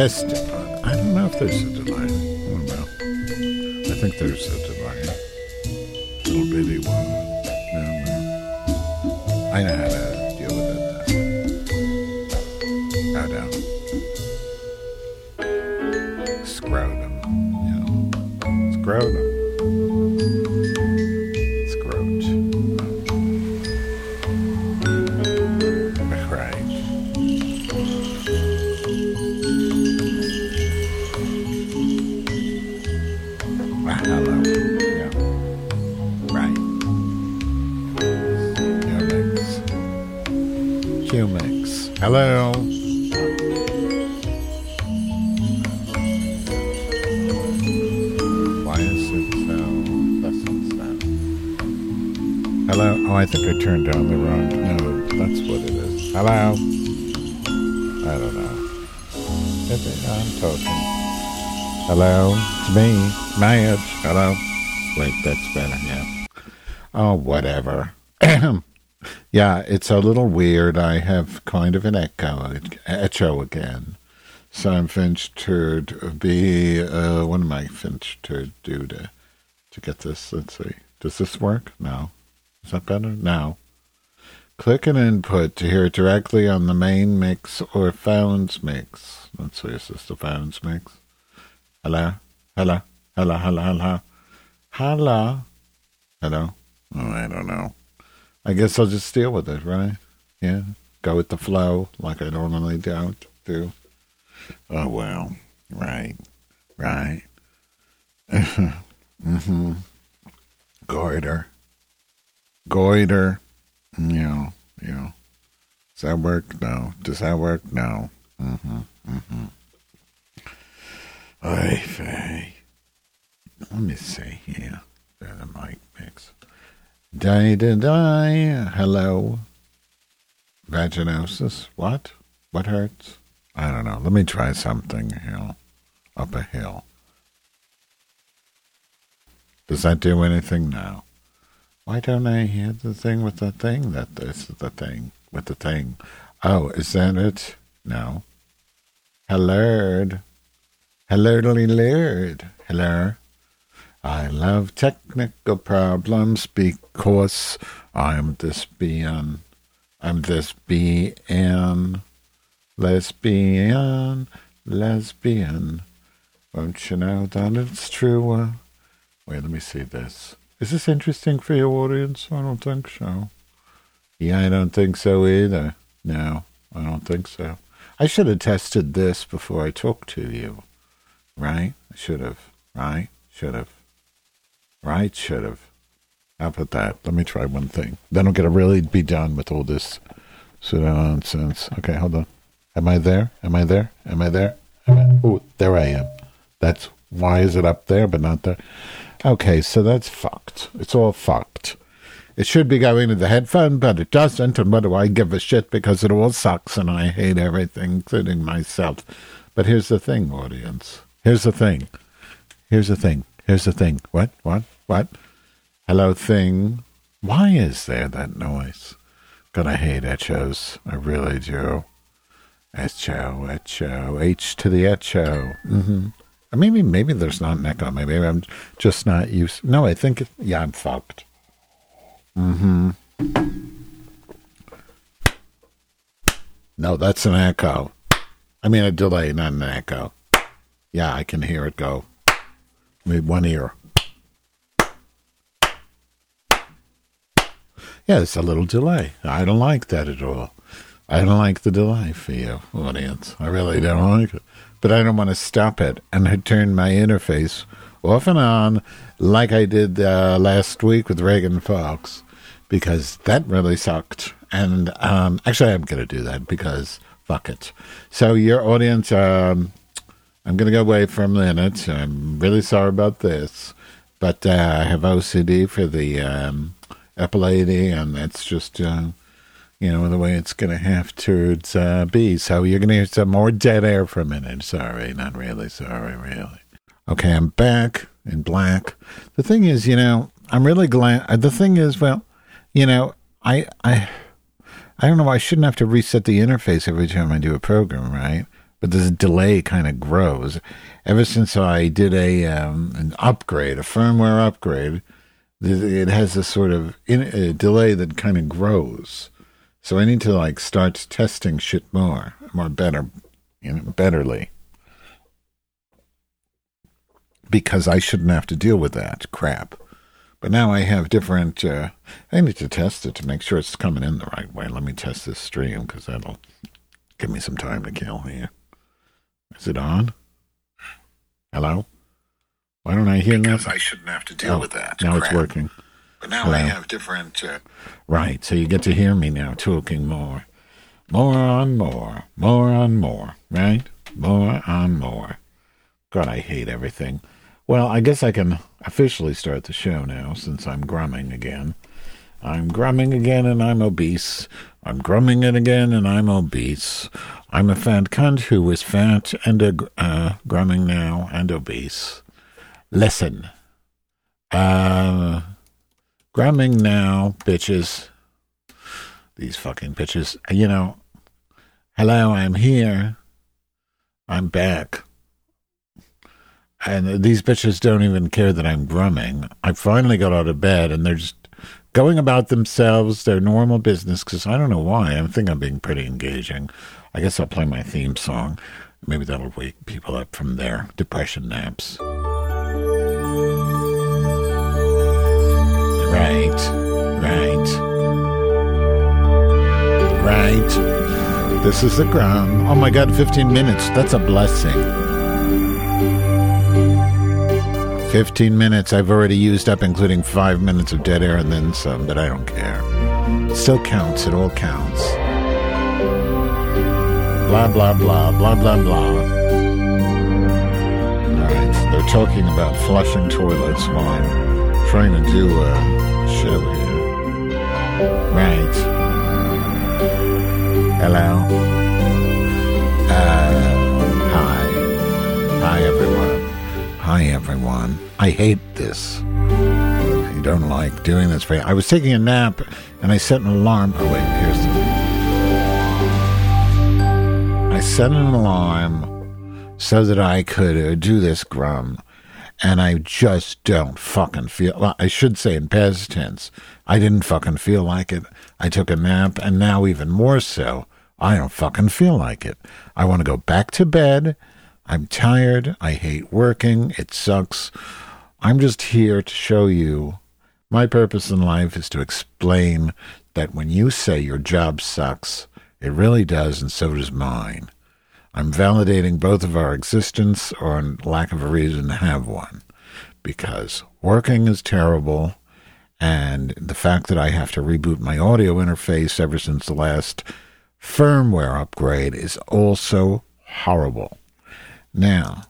Test. I don't know if there's a delay. I don't know. I think there's a delay. Little bitty one. No, no. I know how to deal with it. now. Oh, no. Scrotum. Yeah. Scrotum. Hello? It's me, Madge. Hello? Wait, that's better, yeah. Oh, whatever. yeah, it's a little weird. I have kind of an echo, echo again. So I'm finished to be, uh, what am I finished to do to, to get this? Let's see. Does this work? No. Is that better? No. Click an input to hear directly on the main mix or phones mix. Let's see, is this the phones mix? Hello? Hello? Hello? Hello? Hello? Hello? Hello? Oh, I don't know. I guess I'll just deal with it, right? Yeah. Go with the flow like I normally don't do. Oh, well. Right. Right. mm-hmm. Goiter. Goiter. Yeah. Yeah. Does that work? No. Does that work? No. Mm-hmm. Mm-hmm. Oy vey. Let me see here. There the mic mix. Day da day. Hello. Vaginosis. What? What hurts? I don't know. Let me try something hill. Up a hill. Does that do anything now? Why don't I hear the thing with the thing that this is the thing with the thing? Oh, is that it? No. Hello. Hello, Lord. Hello. I love technical problems because I'm this being. I'm this being. Lesbian. Lesbian. Won't you know that it's true? Wait, let me see this. Is this interesting for your audience? I don't think so. Yeah, I don't think so either. No, I don't think so. I should have tested this before I talked to you. Right? Should have. Right? Should have. Right? Should have. How about that? Let me try one thing. Then I'm going to really be done with all this pseudo nonsense. Okay, hold on. Am I there? Am I there? Am I there? Am I? Oh, there I am. That's why is it up there but not there? Okay, so that's fucked. It's all fucked. It should be going to the headphone, but it doesn't. And what do I give a shit? Because it all sucks and I hate everything, including myself. But here's the thing, audience. Here's the thing. Here's the thing. Here's the thing. What? What? What? Hello, thing. Why is there that noise? Gonna hate echoes. I really do. Echo, echo, H to the echo. Mm-hmm. Maybe, maybe there's not an echo. Maybe I'm just not used. No, I think. It, yeah, I'm fucked. Mm-hmm. No, that's an echo. I mean a delay, not an echo. Yeah, I can hear it go. Maybe one ear. Yeah, it's a little delay. I don't like that at all. I don't like the delay for you, audience. I really don't like it. But I don't want to stop it. And I turn my interface off and on like I did uh, last week with Reagan Fox because that really sucked. And um, actually, I'm going to do that because fuck it. So, your audience, um, I'm going to go away for a minute. I'm really sorry about this. But uh, I have OCD for the um, epilepsy, and that's just. Uh, you know, the way it's going to have to uh, be. So you're going to hear some more dead air for a minute. Sorry, not really. Sorry, really. Okay, I'm back in black. The thing is, you know, I'm really glad. uh, The thing is, well, you know, I I I don't know. Why I shouldn't have to reset the interface every time I do a program, right? But this delay kind of grows. Ever since I did a um, an upgrade, a firmware upgrade, it has this sort of in, a delay that kind of grows. So I need to like start testing shit more, more better, you know, betterly because I shouldn't have to deal with that crap. But now I have different. Uh, I need to test it to make sure it's coming in the right way. Let me test this stream because that'll give me some time to kill here. Is it on? Hello. Why don't I hear Because that? I shouldn't have to deal Oh, with that. Now it's working. But now Hello. I have different. Uh, Right, so you get to hear me now talking more. More on more. More on more, right? More on more. God, I hate everything. Well, I guess I can officially start the show now since I'm grumming again. I'm grumming again and I'm obese. I'm grumming it again and I'm obese. I'm a fat cunt who is fat and a, uh, grumming now and obese. Listen. Uh, grumming now, bitches. These fucking bitches. You know, hello, I'm here. I'm back. And these bitches don't even care that I'm grumming. I finally got out of bed and they're just going about themselves, their normal business, because I don't know why. I think I'm being pretty engaging. I guess I'll play my theme song. Maybe that'll wake people up from their depression naps. Right, right, right. This is the ground. Oh my god, 15 minutes. That's a blessing. 15 minutes I've already used up, including five minutes of dead air and then some, but I don't care. Still counts. It all counts. Blah, blah, blah, blah, blah, blah. Alright, they're talking about flushing toilets while I'm trying to do a show here. Right. Hello. Uh, hi. Hi, everyone. Hi, everyone. I hate this. I don't like doing this for you. I was taking a nap and I set an alarm. Oh, wait, here's the. I set an alarm so that I could uh, do this grum. And I just don't fucking feel. I should say in past tense. I didn't fucking feel like it. I took a nap, and now even more so, I don't fucking feel like it. I want to go back to bed. I'm tired. I hate working. It sucks. I'm just here to show you my purpose in life is to explain that when you say your job sucks, it really does, and so does mine. I'm validating both of our existence or lack of a reason to have one. Because working is terrible, and the fact that I have to reboot my audio interface ever since the last firmware upgrade is also horrible. Now,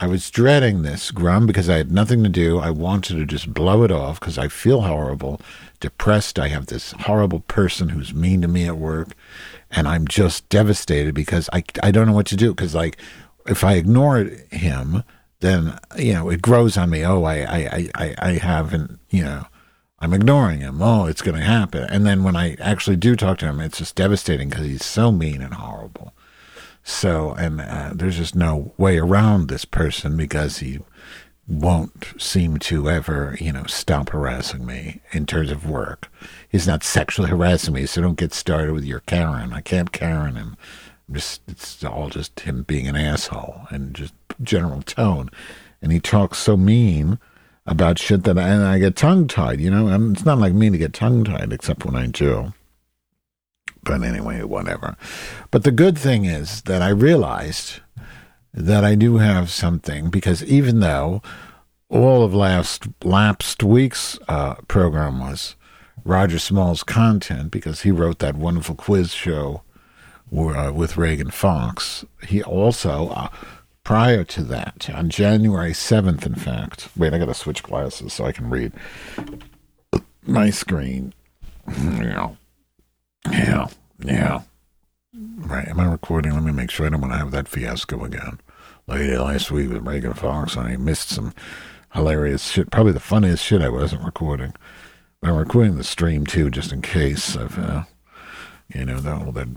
I was dreading this grum because I had nothing to do. I wanted to just blow it off because I feel horrible, depressed. I have this horrible person who's mean to me at work, and I'm just devastated because I I don't know what to do because like if I ignore him, then you know it grows on me. Oh, I I I I haven't you know. I'm ignoring him. Oh, it's going to happen. And then when I actually do talk to him, it's just devastating because he's so mean and horrible. So, and uh, there's just no way around this person because he won't seem to ever, you know, stop harassing me in terms of work. He's not sexually harassing me, so don't get started with your Karen. I can't Karen him. I'm just, it's all just him being an asshole and just general tone. And he talks so mean about shit that I, and I get tongue tied, you know. And it's not like me to get tongue tied, except when I do. But anyway, whatever. But the good thing is that I realized that I do have something because even though all of last lapsed week's uh, program was Roger Small's content because he wrote that wonderful quiz show uh, with Reagan Fox, he also uh, prior to that on January seventh, in fact. Wait, I got to switch glasses so I can read my screen. Yeah. Yeah, yeah. Right. Am I recording? Let me make sure I don't want to have that fiasco again. Like last week with Reagan Fox, and I missed some hilarious shit. Probably the funniest shit I wasn't recording. But I'm recording the stream too, just in case of, uh, you know, the whole that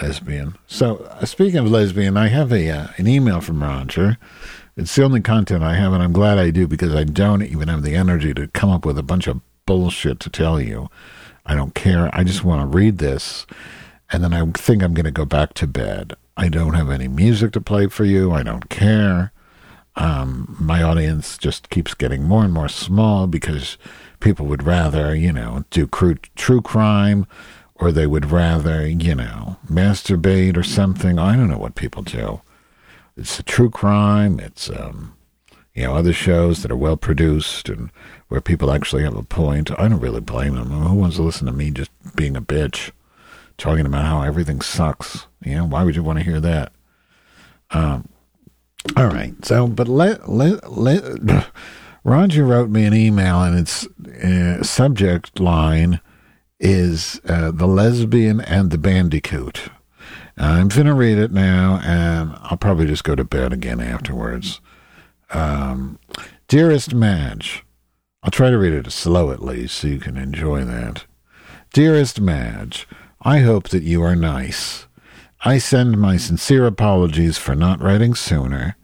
lesbian. So uh, speaking of lesbian, I have a uh, an email from Roger. It's the only content I have, and I'm glad I do because I don't even have the energy to come up with a bunch of bullshit to tell you. I don't care. I just want to read this, and then I think I'm going to go back to bed. I don't have any music to play for you. I don't care. Um, my audience just keeps getting more and more small because people would rather, you know, do true, true crime or they would rather, you know, masturbate or something. I don't know what people do. It's a true crime. It's, um, you know, other shows that are well produced and where people actually have a point. I don't really blame them. Who wants to listen to me just being a bitch, talking about how everything sucks? You know, why would you want to hear that? Um, all right. So, but let, let, let, Roger wrote me an email and its uh, subject line is uh, The Lesbian and the Bandicoot. I'm to read it now and I'll probably just go to bed again afterwards. Um, Dearest Madge, I'll try to read it slow at least so you can enjoy that. Dearest Madge, I hope that you are nice. I send my sincere apologies for not writing sooner,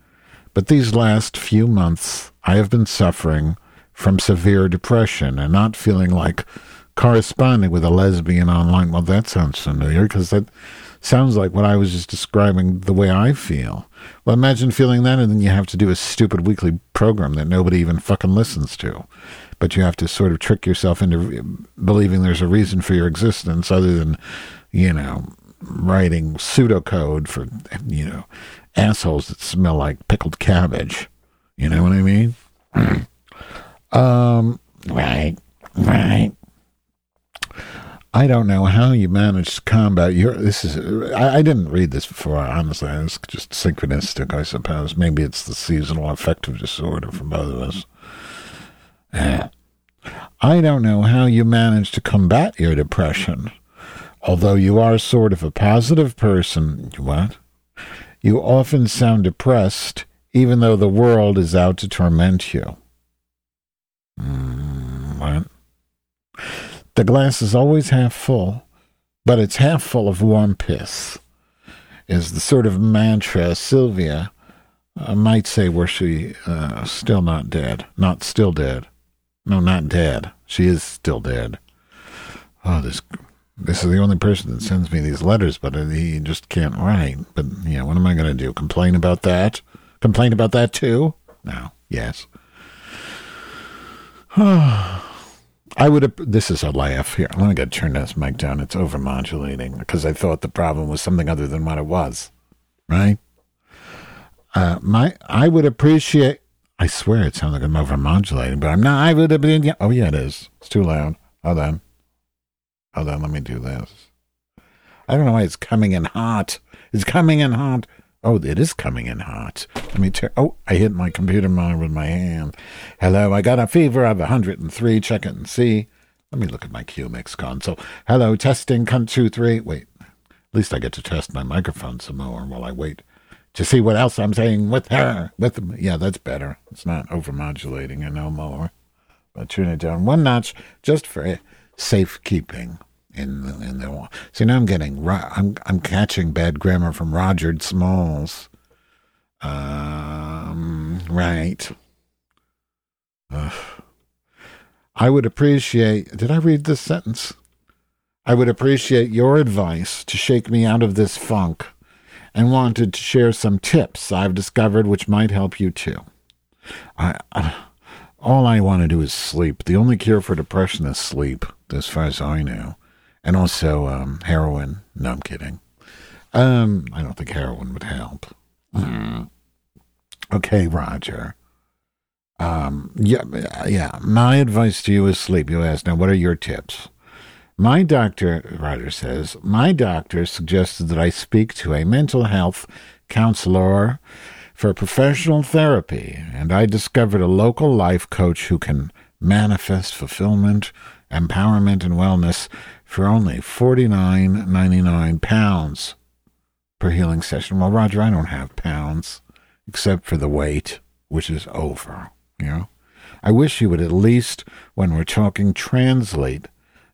but these last few months I have been suffering from severe depression and not feeling like corresponding with a lesbian online. Well, that sounds familiar because that sounds like what I was just describing the way I feel. Well, imagine feeling that and then you have to do a stupid weekly program that nobody even fucking listens to. But you have to sort of trick yourself into believing there's a reason for your existence other than, you know, writing pseudocode for you know assholes that smell like pickled cabbage. You know what I mean? um, right, right. I don't know how you manage to combat your. This is. I, I didn't read this before. Honestly, it's just synchronistic, I suppose. Maybe it's the seasonal affective disorder for both of us. Uh, I don't know how you manage to combat your depression. Although you are sort of a positive person, what? You often sound depressed, even though the world is out to torment you. Mm, what? The glass is always half full, but it's half full of warm piss, is the sort of mantra Sylvia uh, might say were she uh, still not dead. Not still dead. No, not dead. She is still dead. Oh, this this is the only person that sends me these letters, but he just can't write. But, know, what am I going to do? Complain about that? Complain about that too? No. Yes. I would have. This is a laugh here. Let me get turn this mic down. It's overmodulating because I thought the problem was something other than what it was. Right? Uh, my, I would appreciate. I swear it sounds like I'm overmodulating, but I'm not. I would have been. Yeah, oh, yeah, it is. It's too loud. Hold on. Hold on, let me do this. I don't know why it's coming in hot. It's coming in hot. Oh, it is coming in hot. Let me turn. Oh, I hit my computer monitor with my hand. Hello, I got a fever of 103. Check it and see. Let me look at my QMix console. Hello, testing, Count two, three. Wait, at least I get to test my microphone some more while I wait to see what else I'm saying with her. With them. Yeah, that's better. It's not overmodulating no more. But tune it down one notch just for safekeeping in the, in the see now I'm getting I'm I'm catching bad grammar from Roger Smalls. Um, right. Ugh. I would appreciate. Did I read this sentence? I would appreciate your advice to shake me out of this funk, and wanted to share some tips I've discovered which might help you too. I, I all I want to do is sleep. The only cure for depression is sleep, as far as I know and also um, heroin. No, I'm kidding. Um, I don't think heroin would help. Mm. Okay, Roger. Um, yeah, yeah. My advice to you is sleep. You ask now, what are your tips? My doctor, Roger says, my doctor suggested that I speak to a mental health counselor for professional therapy, and I discovered a local life coach who can manifest fulfillment, empowerment, and wellness for only forty nine ninety nine pounds per healing session. Well, Roger, I don't have pounds except for the weight, which is over. You know, I wish you would at least, when we're talking, translate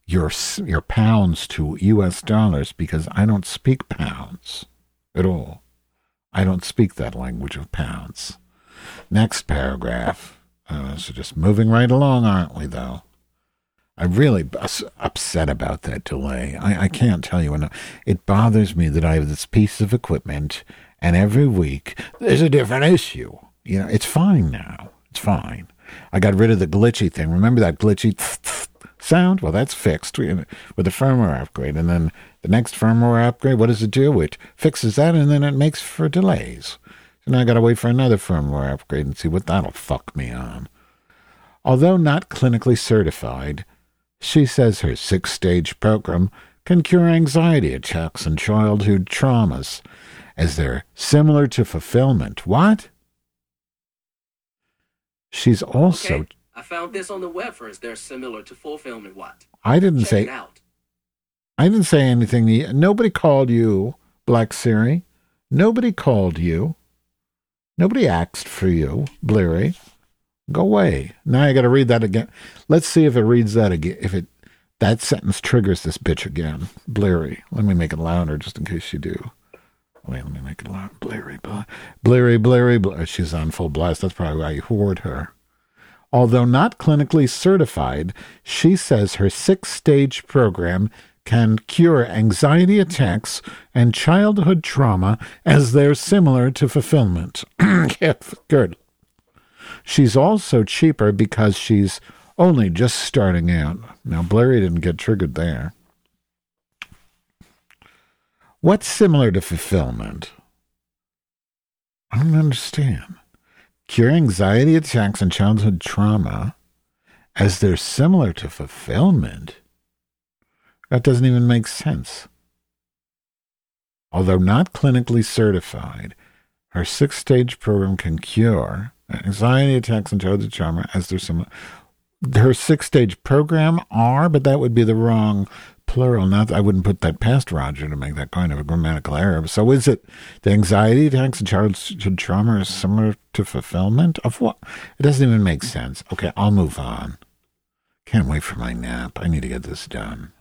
your your pounds to U.S. dollars because I don't speak pounds at all. I don't speak that language of pounds. Next paragraph. Uh, so just moving right along, aren't we? Though I'm really upset about that delay. I, I can't tell you enough. It bothers me that I have this piece of equipment, and every week there's a different issue. You know, it's fine now. It's fine. I got rid of the glitchy thing. Remember that glitchy sound? Well, that's fixed with a firmware upgrade. And then the next firmware upgrade, what does it do? It fixes that and then it makes for delays. So now I got to wait for another firmware upgrade and see what that'll fuck me on. Although not clinically certified, she says her six stage program can cure anxiety attacks and childhood traumas, as they're similar to fulfillment. What? She's also. Okay. I found this on the web first. They're similar to fulfillment. What? I didn't Check say. It out. I didn't say anything. Nobody called you, Black Siri. Nobody called you. Nobody asked for you, Bleary. Go away. Now I got to read that again. Let's see if it reads that again. If it that sentence triggers this bitch again, Bleary. Let me make it louder just in case you do. Wait, let me make it loud. Bleary, Bleary, Bleary, Bleary. She's on full blast. That's probably why you hoard her. Although not clinically certified, she says her six stage program can cure anxiety attacks and childhood trauma as they're similar to fulfillment. Good. She's also cheaper because she's only just starting out. Now, Blurry didn't get triggered there. What's similar to fulfillment? I don't understand. Cure anxiety attacks and childhood trauma as they're similar to fulfillment? That doesn't even make sense. Although not clinically certified, her six stage program can cure anxiety attacks and childhood trauma as they're similar. Her six stage program are, but that would be the wrong plural. Not I wouldn't put that past Roger to make that kind of a grammatical error. So is it the anxiety attacks and childhood trauma is similar to fulfillment of what? It doesn't even make sense. Okay, I'll move on. Can't wait for my nap. I need to get this done.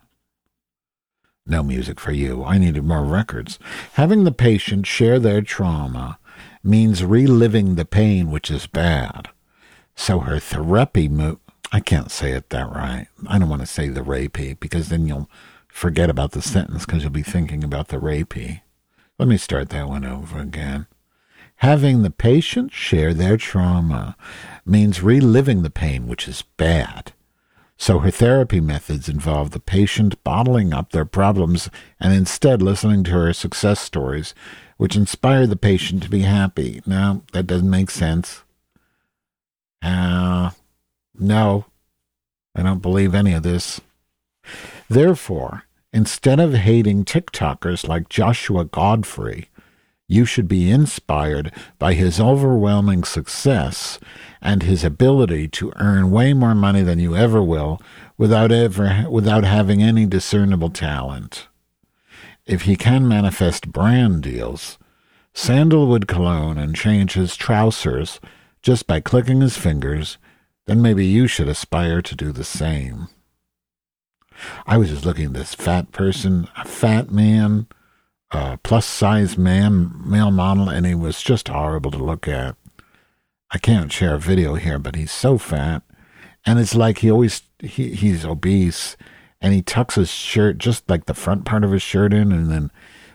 No music for you. I needed more records. Having the patient share their trauma means reliving the pain, which is bad. So her therapy move. I can't say it that right. I don't want to say the rapey because then you'll forget about the sentence because you'll be thinking about the rapey. Let me start that one over again. Having the patient share their trauma means reliving the pain, which is bad. So her therapy methods involve the patient bottling up their problems and instead listening to her success stories, which inspire the patient to be happy. Now, that doesn't make sense. Uh, no, I don't believe any of this. Therefore, instead of hating TikTokers like Joshua Godfrey, you should be inspired by his overwhelming success and his ability to earn way more money than you ever will without ever without having any discernible talent. If he can manifest brand deals, sandalwood cologne and change his trousers just by clicking his fingers, then maybe you should aspire to do the same. I was just looking at this fat person, a fat man, a plus size man, male model, and he was just horrible to look at. I can't share a video here, but he's so fat. And it's like he always, he, he's obese and he tucks his shirt, just like the front part of his shirt in, and then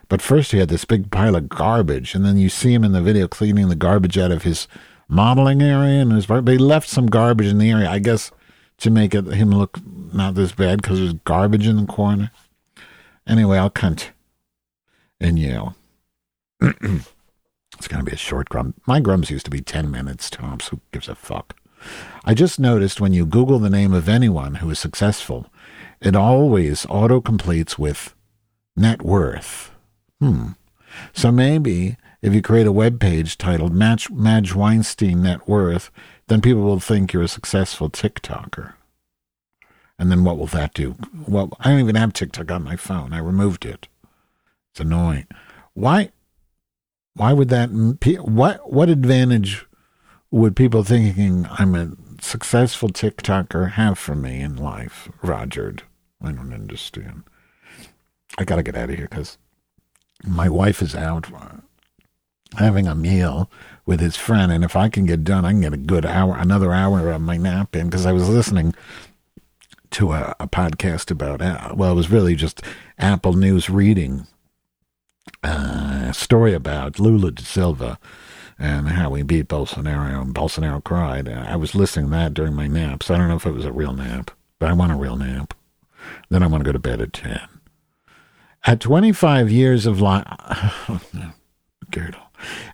but first he had this big pile of garbage, and then you see him in the video cleaning the garbage out of his modeling area and his they left some garbage in the area, I guess, to make it him look not this bad because there's garbage in the corner. Anyway, I'll cunt in you. it's gonna be a short grum. My grums used to be ten minutes tops. Who gives a fuck? I just noticed when you Google the name of anyone who is successful, it always auto completes with net worth. Hmm. So maybe if you create a web page titled Match, Madge Weinstein Net Worth, then people will think you're a successful TikToker. And then what will that do? Well, I don't even have TikTok on my phone. I removed it. It's annoying. Why? Why would that? What? What advantage would people thinking I'm a successful TikToker have for me in life, Roger? I don't understand. I got to get out of here because my wife is out uh, having a meal with his friend, and if I can get done, I can get a good hour, another hour of my nap in because I was listening to a, a podcast about uh, well, it was really just Apple News reading uh, a story about Lula da Silva and how he beat Bolsonaro and Bolsonaro cried. I was listening to that during my naps. I don't know if it was a real nap, but I want a real nap. Then I want to go to bed at 10. At 25 years of life,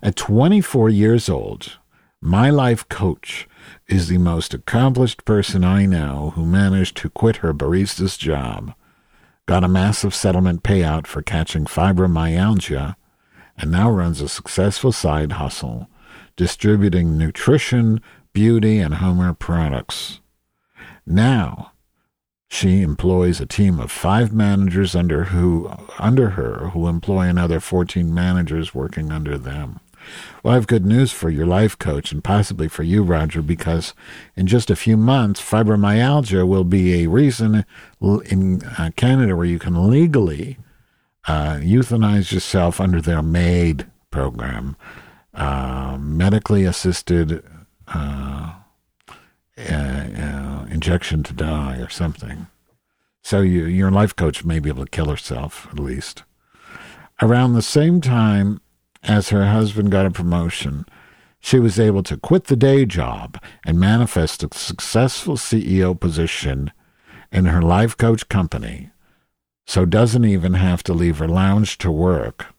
At 24 years old, my life coach is the most accomplished person I know who managed to quit her barista's job, got a massive settlement payout for catching fibromyalgia, and now runs a successful side hustle distributing nutrition, beauty, and home products. Now, she employs a team of five managers under who under her who employ another 14 managers working under them. Well, I have good news for your life coach and possibly for you, Roger, because in just a few months, fibromyalgia will be a reason in uh, Canada where you can legally uh, euthanize yourself under their MAID program, uh, medically assisted uh, uh, uh, injection to die or something. So you, your life coach may be able to kill herself at least. Around the same time as her husband got a promotion, she was able to quit the day job and manifest a successful CEO position in her life coach company so doesn't even have to leave her lounge to work.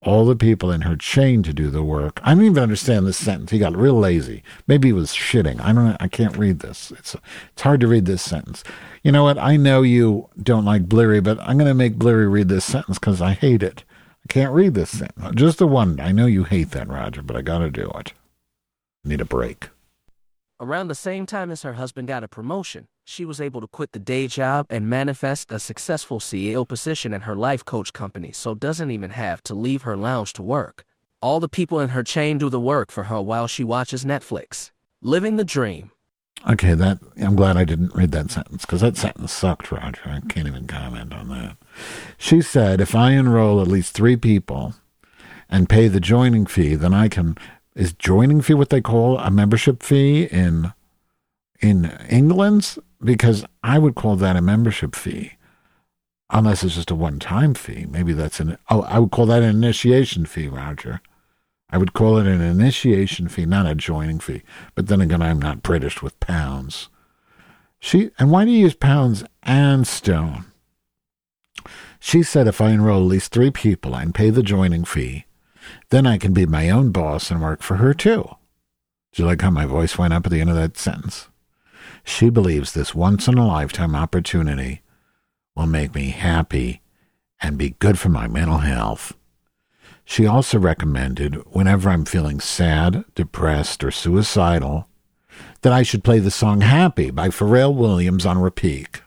All the people in her chain to do the work. I don't even understand this sentence. He got real lazy. Maybe he was shitting. I don't. I can't read this. It's it's hard to read this sentence. You know what? I know you don't like Blurry, but I'm going to make Blurry read this sentence because I hate it. I can't read this sentence. Just the one. I know you hate that, Roger, but I got to do it. I need a break. Around the same time as her husband got a promotion, she was able to quit the day job and manifest a successful CEO position in her life coach company, so doesn't even have to leave her lounge to work. All the people in her chain do the work for her while she watches Netflix. Living the dream. Okay, that I'm glad I didn't read that sentence because that sentence sucked, Roger. I can't even comment on that. She said, if I enroll at least three people and pay the joining fee, then I can. Is joining fee what they call a membership fee in in England's? because I would call that a membership fee, unless it's just a one-time fee. Maybe that's an oh, I would call that an initiation fee, Roger. I would call it an initiation fee, not a joining fee. But then again, I'm not British with pounds. She and why do you use pounds and stone? She said if I enroll at least three people and pay the joining fee, then I can be my own boss and work for her too. Do you like how my voice went up at the end of that sentence? She believes this once in a lifetime opportunity will make me happy and be good for my mental health. She also recommended, whenever I'm feeling sad, depressed, or suicidal, that I should play the song Happy by Pharrell Williams on repeat.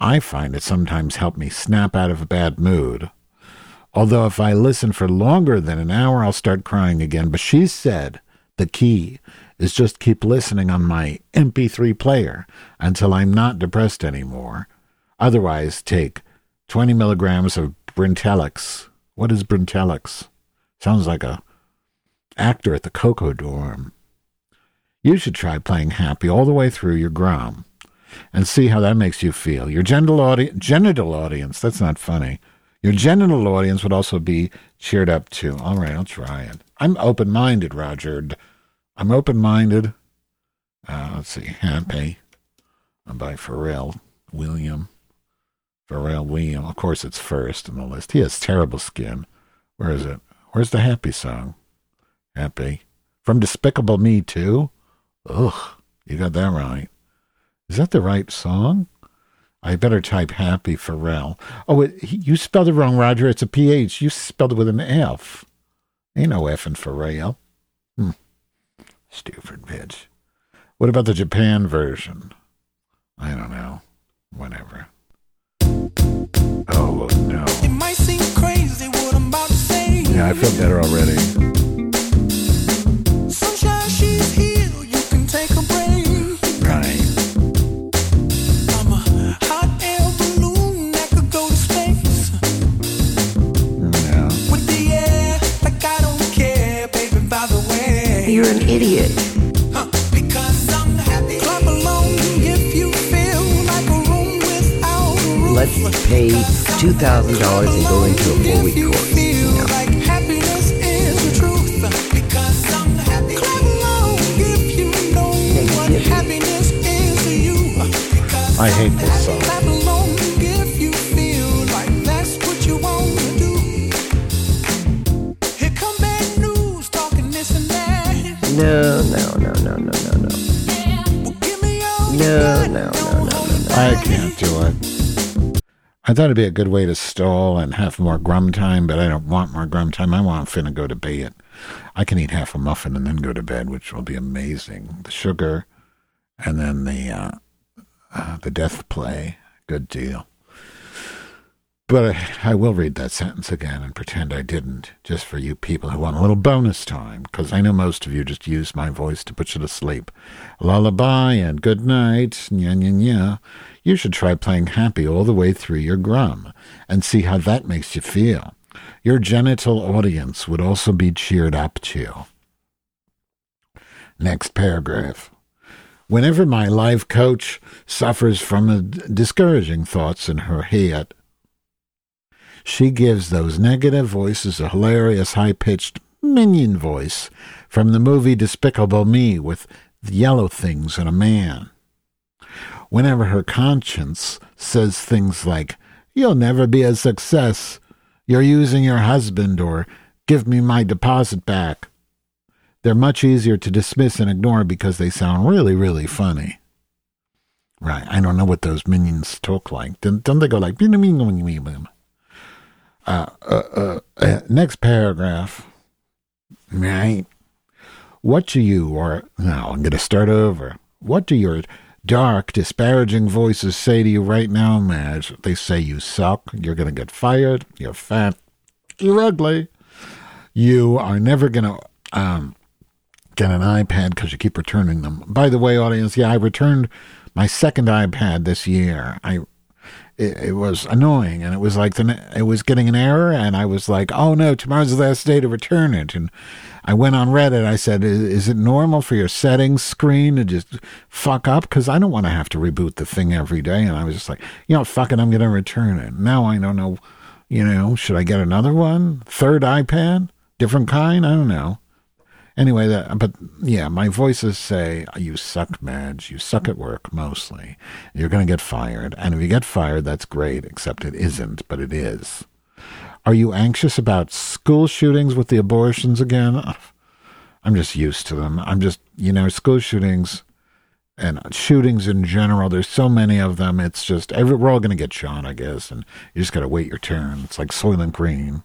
I find it sometimes help me snap out of a bad mood. Although if I listen for longer than an hour, I'll start crying again. But she said the key is just keep listening on my MP3 player until I'm not depressed anymore. Otherwise, take 20 milligrams of Brintellix. What is Brintellix? Sounds like a actor at the Coco Dorm. You should try playing happy all the way through your grum and see how that makes you feel. Your audi- genital audience, that's not funny. Your genital audience would also be cheered up too. All right, I'll try it. I'm open minded, Roger. I'm open minded. Uh, let's see, Happy by Pharrell William. Pharrell William. Of course, it's first in the list. He has terrible skin. Where is it? Where's the Happy song? Happy. From Despicable Me, too? Ugh, you got that right. Is that the right song? I better type Happy Pharrell. Oh, it, you spelled it wrong, Roger. It's a PH. You spelled it with an F. Ain't no F in Pharrell. Hmm. Stupid bitch. What about the Japan version? I don't know. Whatever. Oh no. It might seem crazy what I'm about to say. Yeah, I feel better already. Sunshine, she's here. You can take a break. You're an idiot. Let's pay $2,000 and go into a four week course. You know? I hate this song. I thought it'd be a good way to stall and have more grum time, but I don't want more grum time. I want to finna go to bed. I can eat half a muffin and then go to bed, which will be amazing. The sugar, and then the uh, uh, the death play, good deal. But I, I will read that sentence again and pretend I didn't, just for you people who want a little bonus time, because I know most of you just use my voice to put you to sleep. Lullaby and good night, nya nya nya. You should try playing happy all the way through your grum and see how that makes you feel. Your genital audience would also be cheered up too. Next paragraph. Whenever my life coach suffers from discouraging thoughts in her head, she gives those negative voices a hilarious high pitched minion voice from the movie Despicable Me with yellow things and a man. Whenever her conscience says things like, You'll never be a success, you're using your husband, or give me my deposit back, they're much easier to dismiss and ignore because they sound really, really funny. Right. I don't know what those minions talk like. Don't, don't they go like, uh, uh, uh, uh, next paragraph. Right. What do you, or now I'm going to start over. What do your dark, disparaging voices say to you right now, Madge? They say you suck, you're going to get fired, you're fat, you're ugly. You are never going to um, get an iPad because you keep returning them. By the way, audience, yeah, I returned my second iPad this year. I it, it, was annoying and it was like the it was getting an error and I was like, "Oh no, tomorrow's the last day to return it." And I went on Reddit. I said, "Is, it normal for your settings screen to just fuck up cuz I don't want to have to reboot the thing every day." And I was just like, "You know, fuck it, I'm going to return it." Now I don't know, you know, should I get another one? Third iPad? Different kind? I don't know. Anyway, that, but yeah, my voices say, you suck, Madge. You suck at work, mostly. You're going to get fired. And if you get fired, that's great, except it isn't, but it is. Are you anxious about school shootings with the abortions again? I'm just used to them. I'm just, you know, school shootings and shootings in general. There's so many of them. It's just, every, we're all going to get shot, I guess, and you just got to wait your turn. It's like Soylent Green.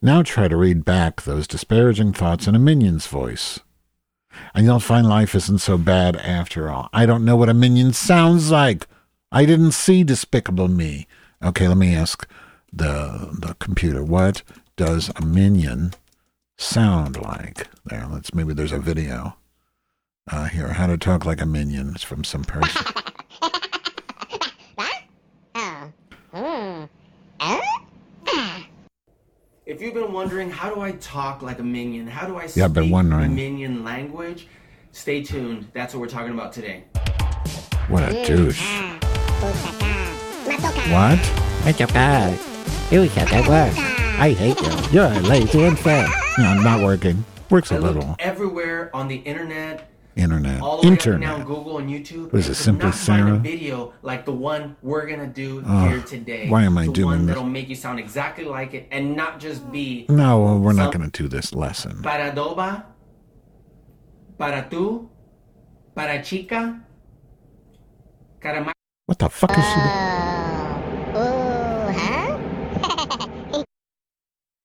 Now try to read back those disparaging thoughts in a minion's voice. And you'll find life isn't so bad after all. I don't know what a minion sounds like. I didn't see Despicable Me. Okay, let me ask the the computer. What does a minion sound like? There, let's maybe there's a video. Uh, here, how to talk like a minion. It's from some person. If you've been wondering, how do I talk like a minion? How do I speak Yeah, I've been speak wondering. minion language? Stay tuned. That's what we're talking about today. What a douche. What? It's okay. You said that word. I hate you. You're lazy and fat. No, not working. Works I a look little. everywhere on the internet, Internet. all the way up and Internet. down Google and YouTube. What is and it, could Simply not find Sarah? a video like the one we're gonna do here today. why am I the doing one this? that'll make you sound exactly like it and not just be No, well, we're not going to do this lesson. para doba, para tú, para chica, carama. What the fuck is she uh,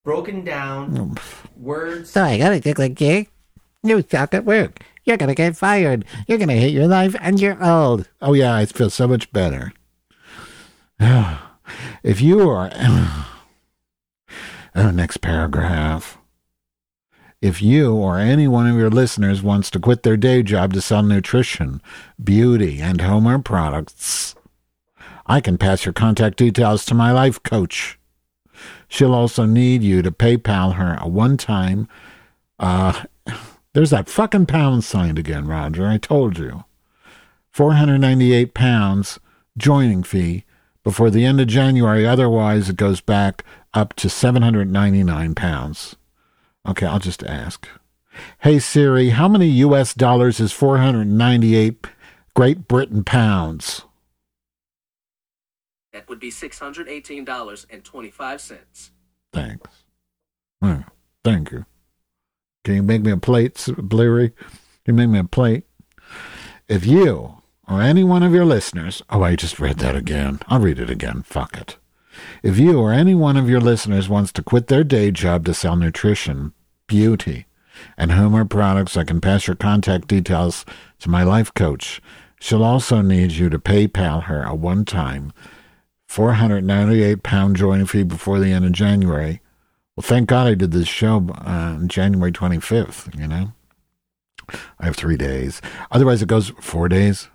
Broken down words. So I gotta take like you. You suck at work. You're gonna get fired. You're gonna hate your life and you're old. Oh, yeah, I feel so much better. if you are. Oh, next paragraph. If you or any one of your listeners wants to quit their day job to sell nutrition, beauty, and Homer products, I can pass your contact details to my life coach. She'll also need you to PayPal her a one time uh, There's that fucking pound sign again, Roger. I told you. 498 pounds joining fee before the end of January. Otherwise, it goes back up to 799 pounds. Okay, I'll just ask. Hey Siri, how many US dollars is 498 Great Britain pounds? That would be $618.25. Thanks. Oh, thank you. Can you make me a plate, Bleary? Can you make me a plate? If you or any one of your listeners, oh, I just read that again. I'll read it again. Fuck it. If you or any one of your listeners wants to quit their day job to sell nutrition, beauty, and Homer products, I can pass your contact details to my life coach. She'll also need you to PayPal her a one time 498 pound joining fee before the end of January. Well, thank God I did this show uh, on January 25th, you know? I have three days. Otherwise, it goes four days,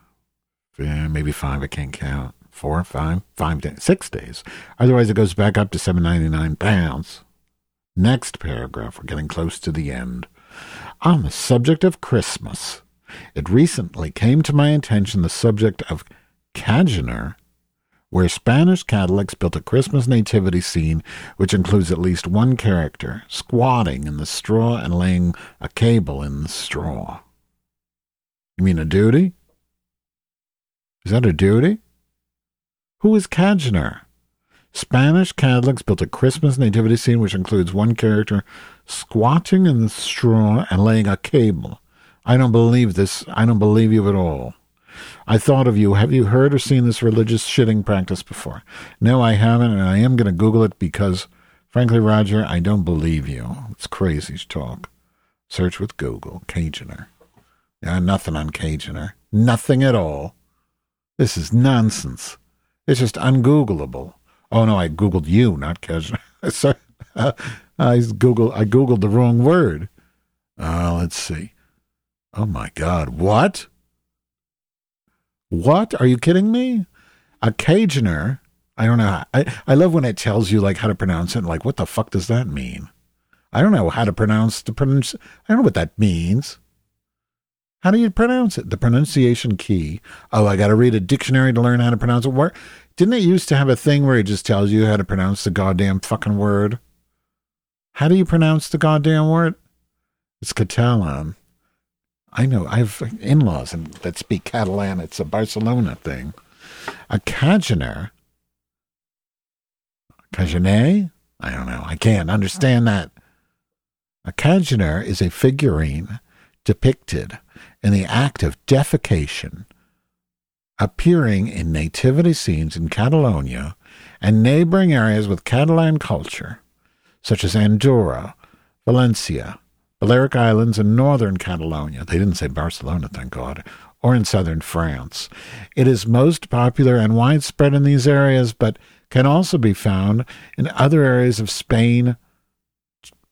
yeah, maybe five. I can't count. Four, five, five days, six days. Otherwise, it goes back up to 799 pounds. Next paragraph. We're getting close to the end. On the subject of Christmas, it recently came to my attention the subject of Cajunor, where Spanish Catholics built a Christmas nativity scene which includes at least one character squatting in the straw and laying a cable in the straw. You mean a duty? Is that a duty? Who is Cajunor? Spanish Catholics built a Christmas nativity scene which includes one character squatting in the straw and laying a cable. I don't believe this. I don't believe you at all. I thought of you. Have you heard or seen this religious shitting practice before? No, I haven't, and I am going to Google it because, frankly, Roger, I don't believe you. It's crazy talk. Search with Google, Cajunor. Yeah, nothing on Cajunor. Nothing at all. This is nonsense. It's just ungoogleable. Oh no, I googled you, not Cajunor. Sorry, uh, I googled. I googled the wrong word. Uh, let's see. Oh my God! What? What? Are you kidding me? A Cajunor. I don't know. How, I I love when it tells you like how to pronounce it. Like, what the fuck does that mean? I don't know how to pronounce the pronounce. I don't know what that means. How do you pronounce it? The pronunciation key. Oh, I got to read a dictionary to learn how to pronounce it. Where didn't it used to have a thing where it just tells you how to pronounce the goddamn fucking word? How do you pronounce the goddamn word? It's Catalan. I know. I have in-laws that speak Catalan. It's a Barcelona thing. A Cajunor. Cajunet? I don't know. I can't understand that. A Cajunor is a figurine depicted in the act of defecation, appearing in nativity scenes in Catalonia and neighboring areas with Catalan culture, such as Andorra, Valencia, Balearic Islands, in northern Catalonia. They didn't say Barcelona, thank God. Or in southern France. It is most popular and widespread in these areas, but can also be found in other areas of Spain,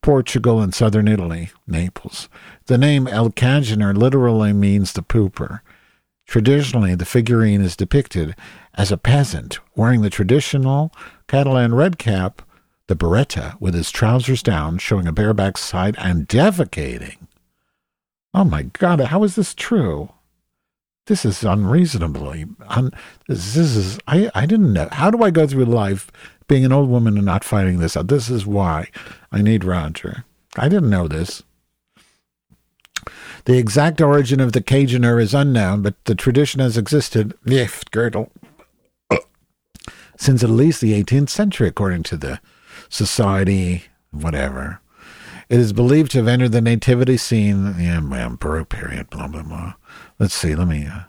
Portugal, and southern Italy, Naples. The name El Cajunor literally means the pooper. Traditionally, the figurine is depicted as a peasant wearing the traditional Catalan red cap, the beretta, with his trousers down, showing a bareback side, and defecating. Oh my God, how is this true? This is unreasonably. Un, this, is. I, I didn't know. How do I go through life being an old woman and not finding this out? This is why I need Roger. I didn't know this. The exact origin of the Cajunor is unknown, but the tradition has existed, girdle, since at least the 18th century, according to the society, whatever. It is believed to have entered the nativity scene, yeah, man, Baroque period, blah, blah, blah. Let's see, let me. Uh,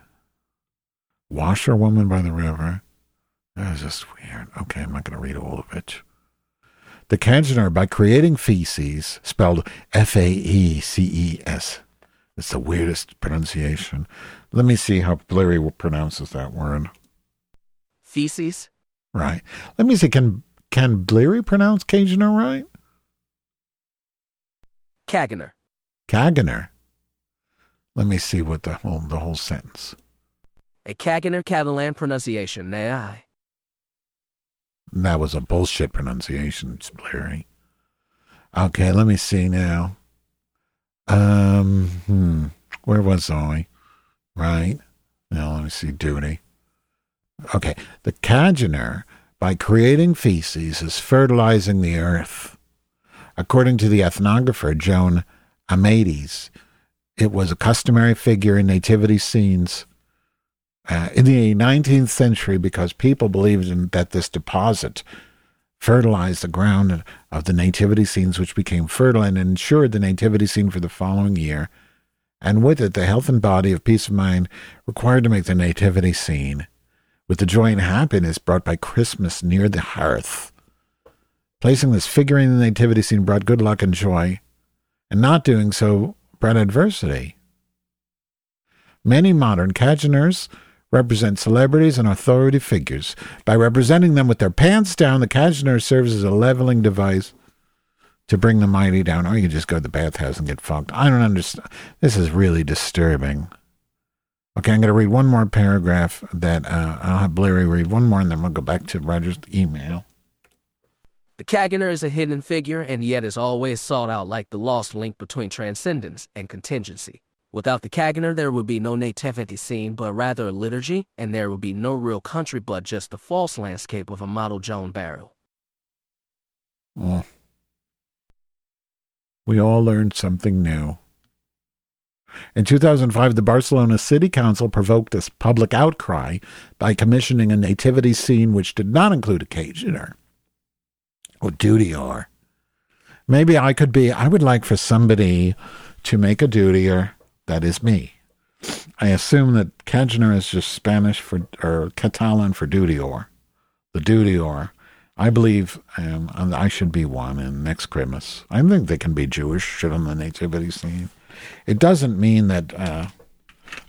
washerwoman by the river. That was just weird. Okay, I'm not going to read all of it. The Cajunor, by creating feces, spelled F A E C E S. It's the weirdest pronunciation. Let me see how Blurry pronounces that word. Feces? Right. Let me see. Can can Bleary pronounce Cajunor right? Caganer. Caganer. Let me see what the whole the whole sentence. A Caganer Catalan pronunciation, nay I. That was a bullshit pronunciation, Bleary. Okay, let me see now. Um, hmm, where was I? Right. Now let me see. Duty. Okay. The Caganer, by creating feces, is fertilizing the earth. According to the ethnographer Joan Amades, it was a customary figure in nativity scenes uh, in the 19th century because people believed in, that this deposit fertilized the ground of the nativity scenes, which became fertile and ensured the nativity scene for the following year, and with it the health and body of peace of mind required to make the nativity scene, with the joy and happiness brought by Christmas near the hearth. Placing this figure in the nativity scene brought good luck and joy, and not doing so brought adversity. Many modern Cageners represent celebrities and authority figures. By representing them with their pants down, the Cagener serves as a leveling device to bring the mighty down. Or you just go to the bathhouse and get fucked. I don't understand. This is really disturbing. Okay, I'm going to read one more paragraph that uh, I'll have Blurry read one more, and then we'll go back to Roger's email. The Caganer is a hidden figure and yet is always sought out like the lost link between transcendence and contingency. Without the Caganer, there would be no nativity scene, but rather a liturgy, and there would be no real country, but just the false landscape of a model Joan Barrow. We all learned something new. In 2005, the Barcelona City Council provoked a public outcry by commissioning a nativity scene which did not include a Cagener or Dudior. Maybe I could be, I would like for somebody to make a Dudior that is me. I assume that Cagener is just Spanish for, or Catalan for Dudior. The Dudior. I believe um, I should be one in next Christmas. I think they can be Jewish, shit on the nativity scene. It doesn't mean that. Uh,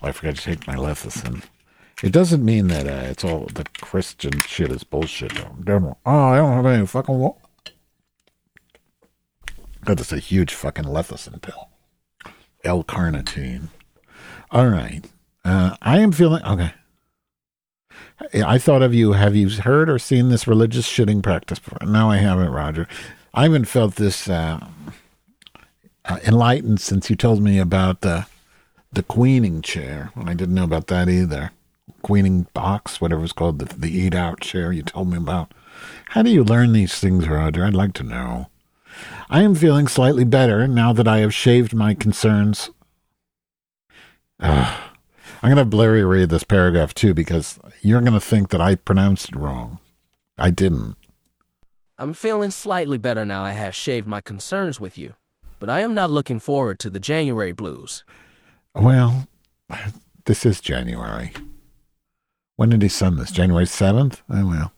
oh, I forgot to take my lecithin. It doesn't mean that uh, it's all the Christian shit is bullshit. Oh, I don't have any fucking. Wa- God, that's a huge fucking lecithin pill. L-carnitine. All right. Uh, I am feeling okay. I thought of you. Have you heard or seen this religious shitting practice before? No, I haven't, Roger. I haven't felt this uh, uh, enlightened since you told me about the the queening chair. I didn't know about that either. Queening box, whatever it's called, the, the eat out chair you told me about. How do you learn these things, Roger? I'd like to know. I am feeling slightly better now that I have shaved my concerns. Ugh. I'm going to blurry read this paragraph too because you're going to think that I pronounced it wrong. I didn't. I'm feeling slightly better now I have shaved my concerns with you, but I am not looking forward to the January blues. Well, this is January. When did he send this? January 7th? Oh, well.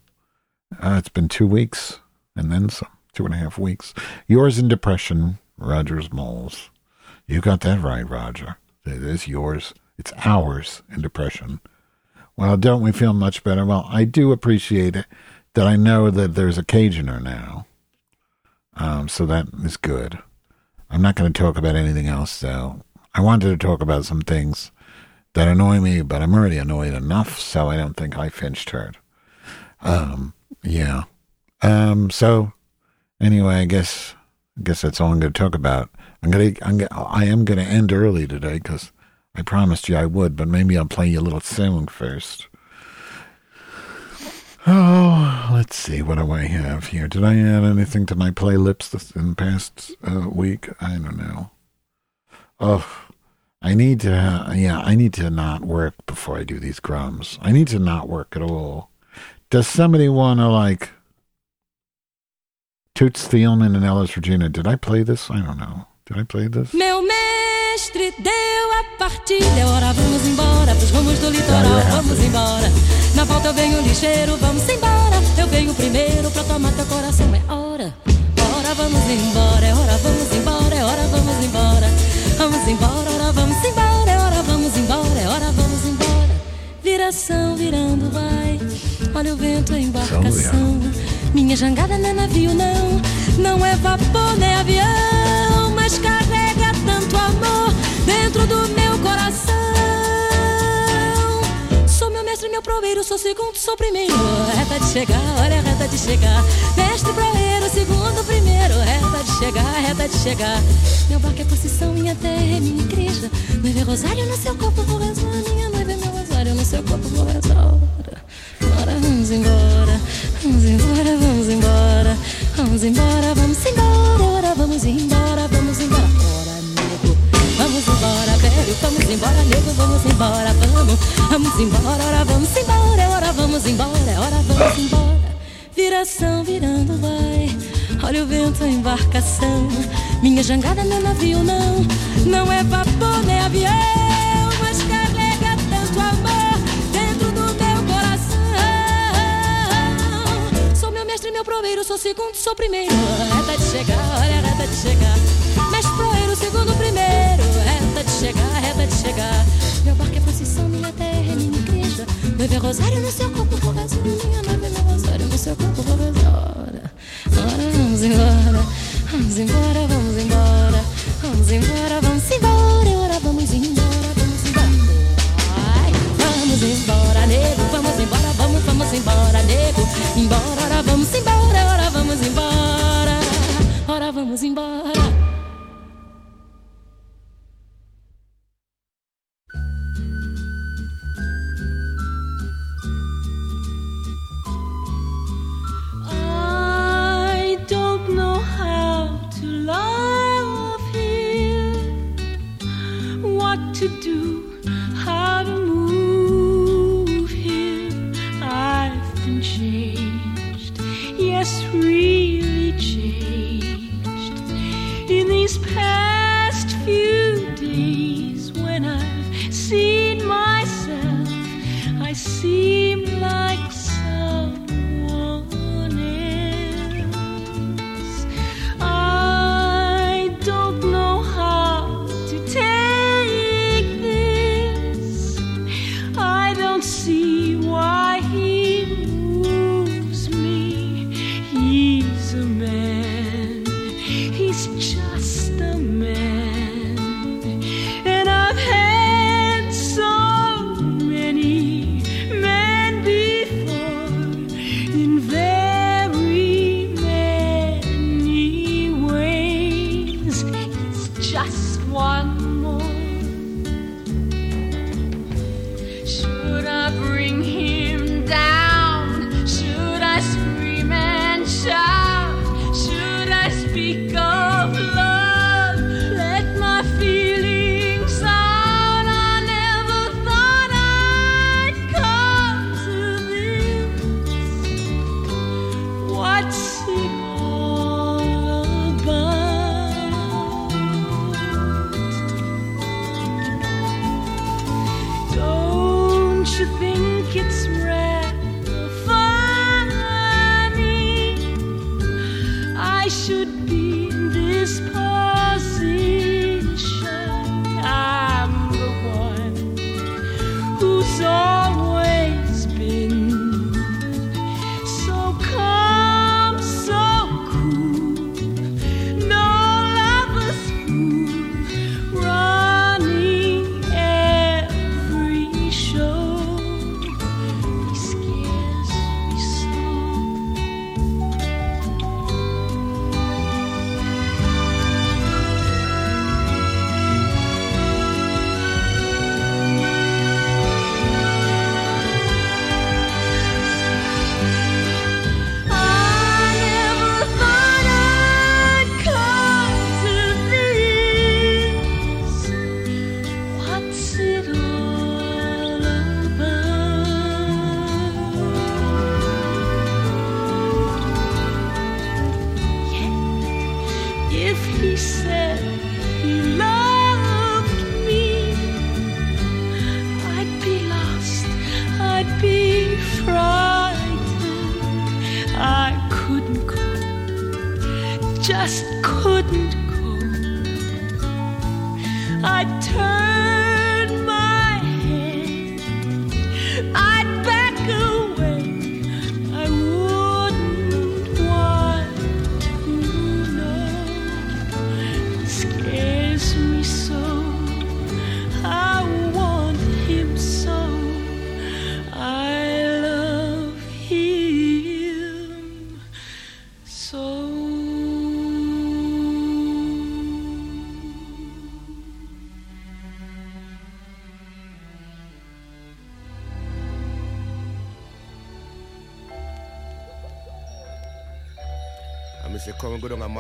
Uh, it's been two weeks and then some, two and a half weeks. Yours in depression, Roger's Moles. You got that right, Roger. It is yours. It's ours in depression. Well, don't we feel much better? Well, I do appreciate it that I know that there's a Cajuner now. Um, so that is good. I'm not going to talk about anything else, though. I wanted to talk about some things that annoy me, but I'm already annoyed enough, so I don't think I finched hurt. Um, yeah. Um, so anyway, I guess I guess that's all I'm going to talk about. I'm gonna, I'm gonna, I am going to end early today because I promised you I would, but maybe I'll play you a little song first. Oh, let's see. What do I have here? Did I add anything to my playlists in the past uh, week? I don't know. Oh, I need to. Uh, yeah, I need to not work before I do these grums. I need to not work at all. Does somebody want to like Toots Thielemans and Elis Regina? Did I play this? I don't know. Did I play this? Meu mestre deu a partida, é hora vamos embora pros rumos do litoral, vamos embora. Na volta eu venho ligeiro, vamos embora. Eu venho primeiro pra tomar teu coração, é hora. Hora vamos embora, é hora vamos embora, é hora vamos embora. Vamos embora, hora vamos embora, é hora vamos embora, é hora vamos embora. Viração virando vai, olha o vento a embarcação. Minha jangada não é navio não, não é vapor nem avião, mas amor dentro do meu coração. Sou meu mestre, meu proveiro, sou segundo, sou primeiro. É reta de chegar, olha a reta de chegar. Mestre proeiro, segundo, primeiro, reta de chegar, reta de chegar. Meu barco é procissão, minha terra é minha igreja. Noiva é rosário no seu corpo, vou rezar. Minha noiva é meu rosário no seu corpo, vou rezar. Ora, vamos embora, vamos embora, vamos embora. Vamos embora, vamos embora, ora, vamos embora, vamos embora. Vamos embora, nego, vamos embora, vamos. Vamos embora, ora, vamos embora, ora, vamos embora, ora, vamos embora. Viração virando vai. Olha o vento, a embarcação. Minha jangada não é navio, não. Não é vapor, nem avião. Mas carrega tanto amor dentro do meu coração. Sou meu mestre, meu proveiro, sou segundo, sou primeiro. Reta de chegar, olha reta de chegar. Mestre proeiro, segundo, primeiro. Chegar, reta de chegar. Meu barco é procissão, minha terra é minha igreja. Noiva é rosário no seu corpo, rezar. Minha noiva é meu rosário no seu corpo, vou rezar. Ora, vamos embora, vamos embora, vamos embora. Vamos embora, vamos embora, ora, vamos embora, vamos embora. Ai, vamos embora, nego, vamos embora, vamos, vamos embora, nego. Embora, ora, vamos embora,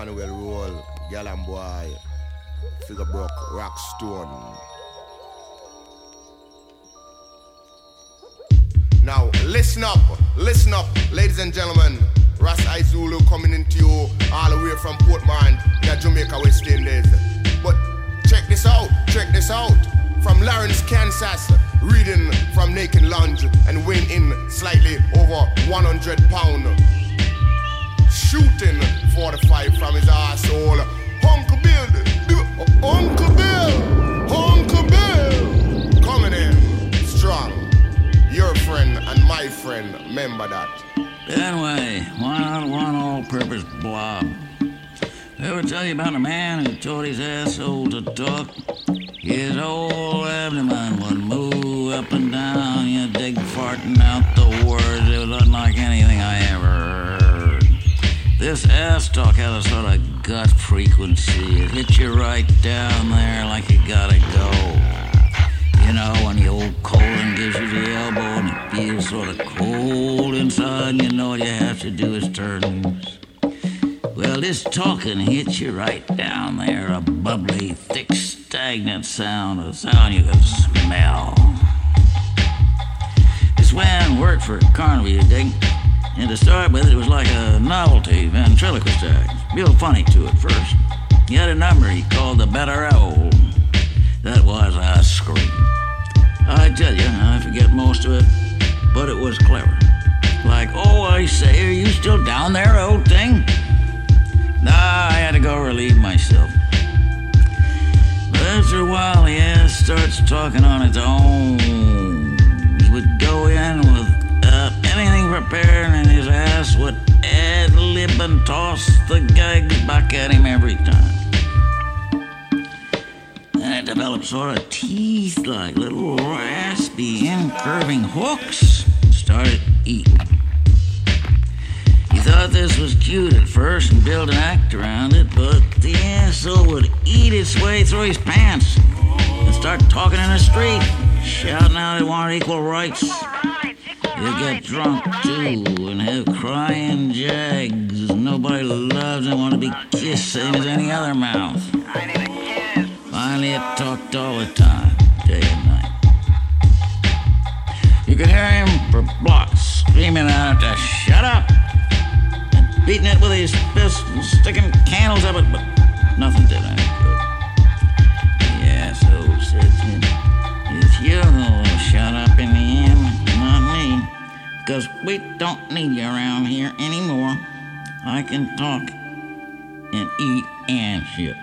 Roll, boy, figure broke, rock. Now, listen up, listen up, ladies and gentlemen. Ras Zulu coming into you all the way from Portman, yeah, Jamaica, West Indies. But check this out, check this out. From Lawrence, Kansas, reading from Naked Lunch and weighing in slightly over 100 pound. Shooting 45 from his asshole. Uncle Bill, Uncle Bill, Uncle Bill, coming in strong. Your friend and my friend, remember that. Anyway, one on one all purpose blob. Ever tell you about a man who taught his asshole to talk? His whole abdomen would move up and down, you dig, farting out the words. It was unlike This ass talk had a sort of gut frequency. It hits you right down there like you gotta go. You know, when the old colon gives you the elbow and it feels sort of cold inside, and you know all you have to do is turn. Well, this talking hits you right down there, a bubbly, thick, stagnant sound, a sound you can smell. This man worked for Carnaby, you dig? And to start with, it was like a novelty ventriloquist act. Real funny to at first. He had a number he called the Better Owl. That was a scream. I tell you, I forget most of it, but it was clever. Like, oh, I say, are you still down there, old thing? Nah, I had to go relieve myself. But after a while, the ass starts talking on its own. And his ass would ad lib and toss the gags back at him every time. And it developed sort of teeth like little raspy, incurving hooks. Started eating. He thought this was cute at first and built an act around it, but the asshole would eat its way through his pants and start talking in the street, shouting out he wanted equal rights. He'd get drunk too and have crying jags. Nobody loves and want to be kissed same as any other mouth. Finally, it talked all the time, day and night. You could hear him for blocks screaming out to shut up and beating it with his fists and sticking candles up it, but nothing did any good. The asshole said him, because we don't need you around here anymore. I can talk and eat and shit.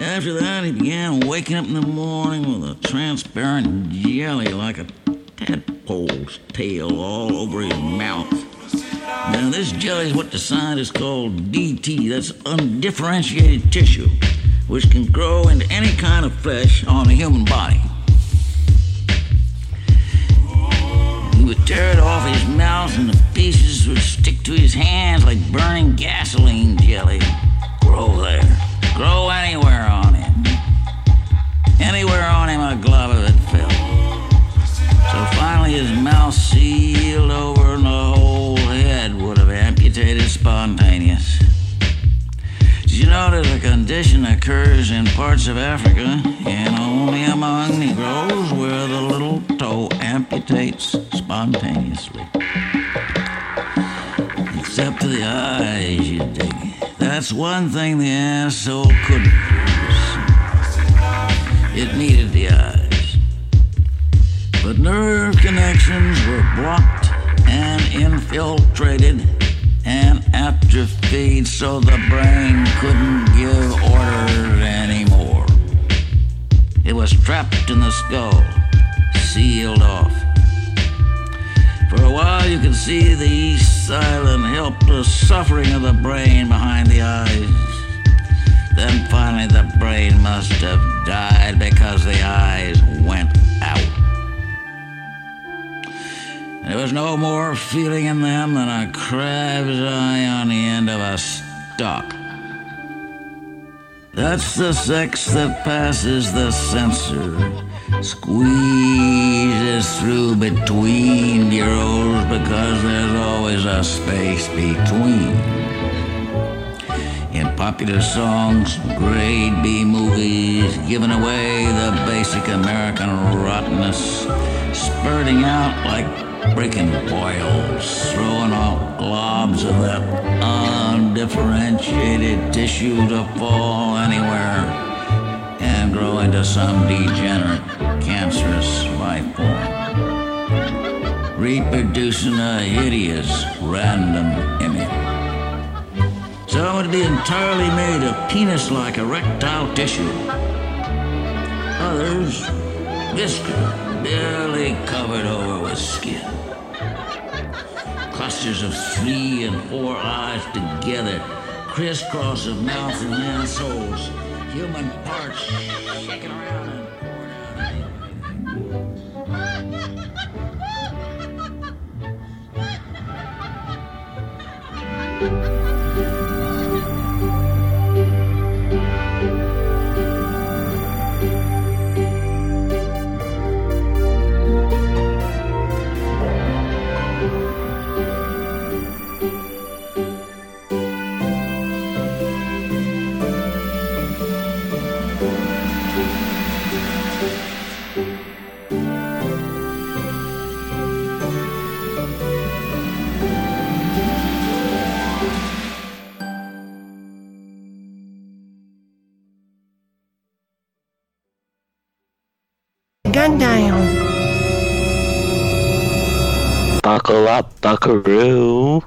After that, he began waking up in the morning with a transparent jelly like a tadpole's tail all over his mouth. Now, this jelly is what the scientists call DT, that's undifferentiated tissue, which can grow into any kind of flesh on the human body. He would tear it off his mouth, and the pieces would stick to his hands like burning gasoline jelly. Grow there. Grow anywhere on him. Anywhere on him, a glove of it fell. So finally, his mouth sealed over, and the whole head would have amputated spontaneous. That a condition occurs in parts of Africa and only among Negroes where the little toe amputates spontaneously? Except to the eyes, you dig. That's one thing the asshole couldn't produce. It needed the eyes. But nerve connections were blocked and infiltrated and atrophied so the brain couldn't give orders anymore. It was trapped in the skull, sealed off. For a while, you could see the silent, helpless suffering of the brain behind the eyes. Then finally, the brain must have died because the eyes went out. There was no more feeling in them than a crab's eye on the end of a stalk. That's the sex that passes the censor. squeezes through between rows because there's always a space between. In popular songs, grade B movies, giving away the basic American rottenness, spurting out like breaking boils, throwing out globs of that undifferentiated tissue to fall anywhere and grow into some degenerate, cancerous life form. Reproducing a hideous, random image. So it would be entirely made of penis like erectile tissue. Others, viscera, barely covered over with skin. Clusters of three and four eyes together, crisscross of mouth and assholes, human parts shaking around and Buckle up, buckaroo.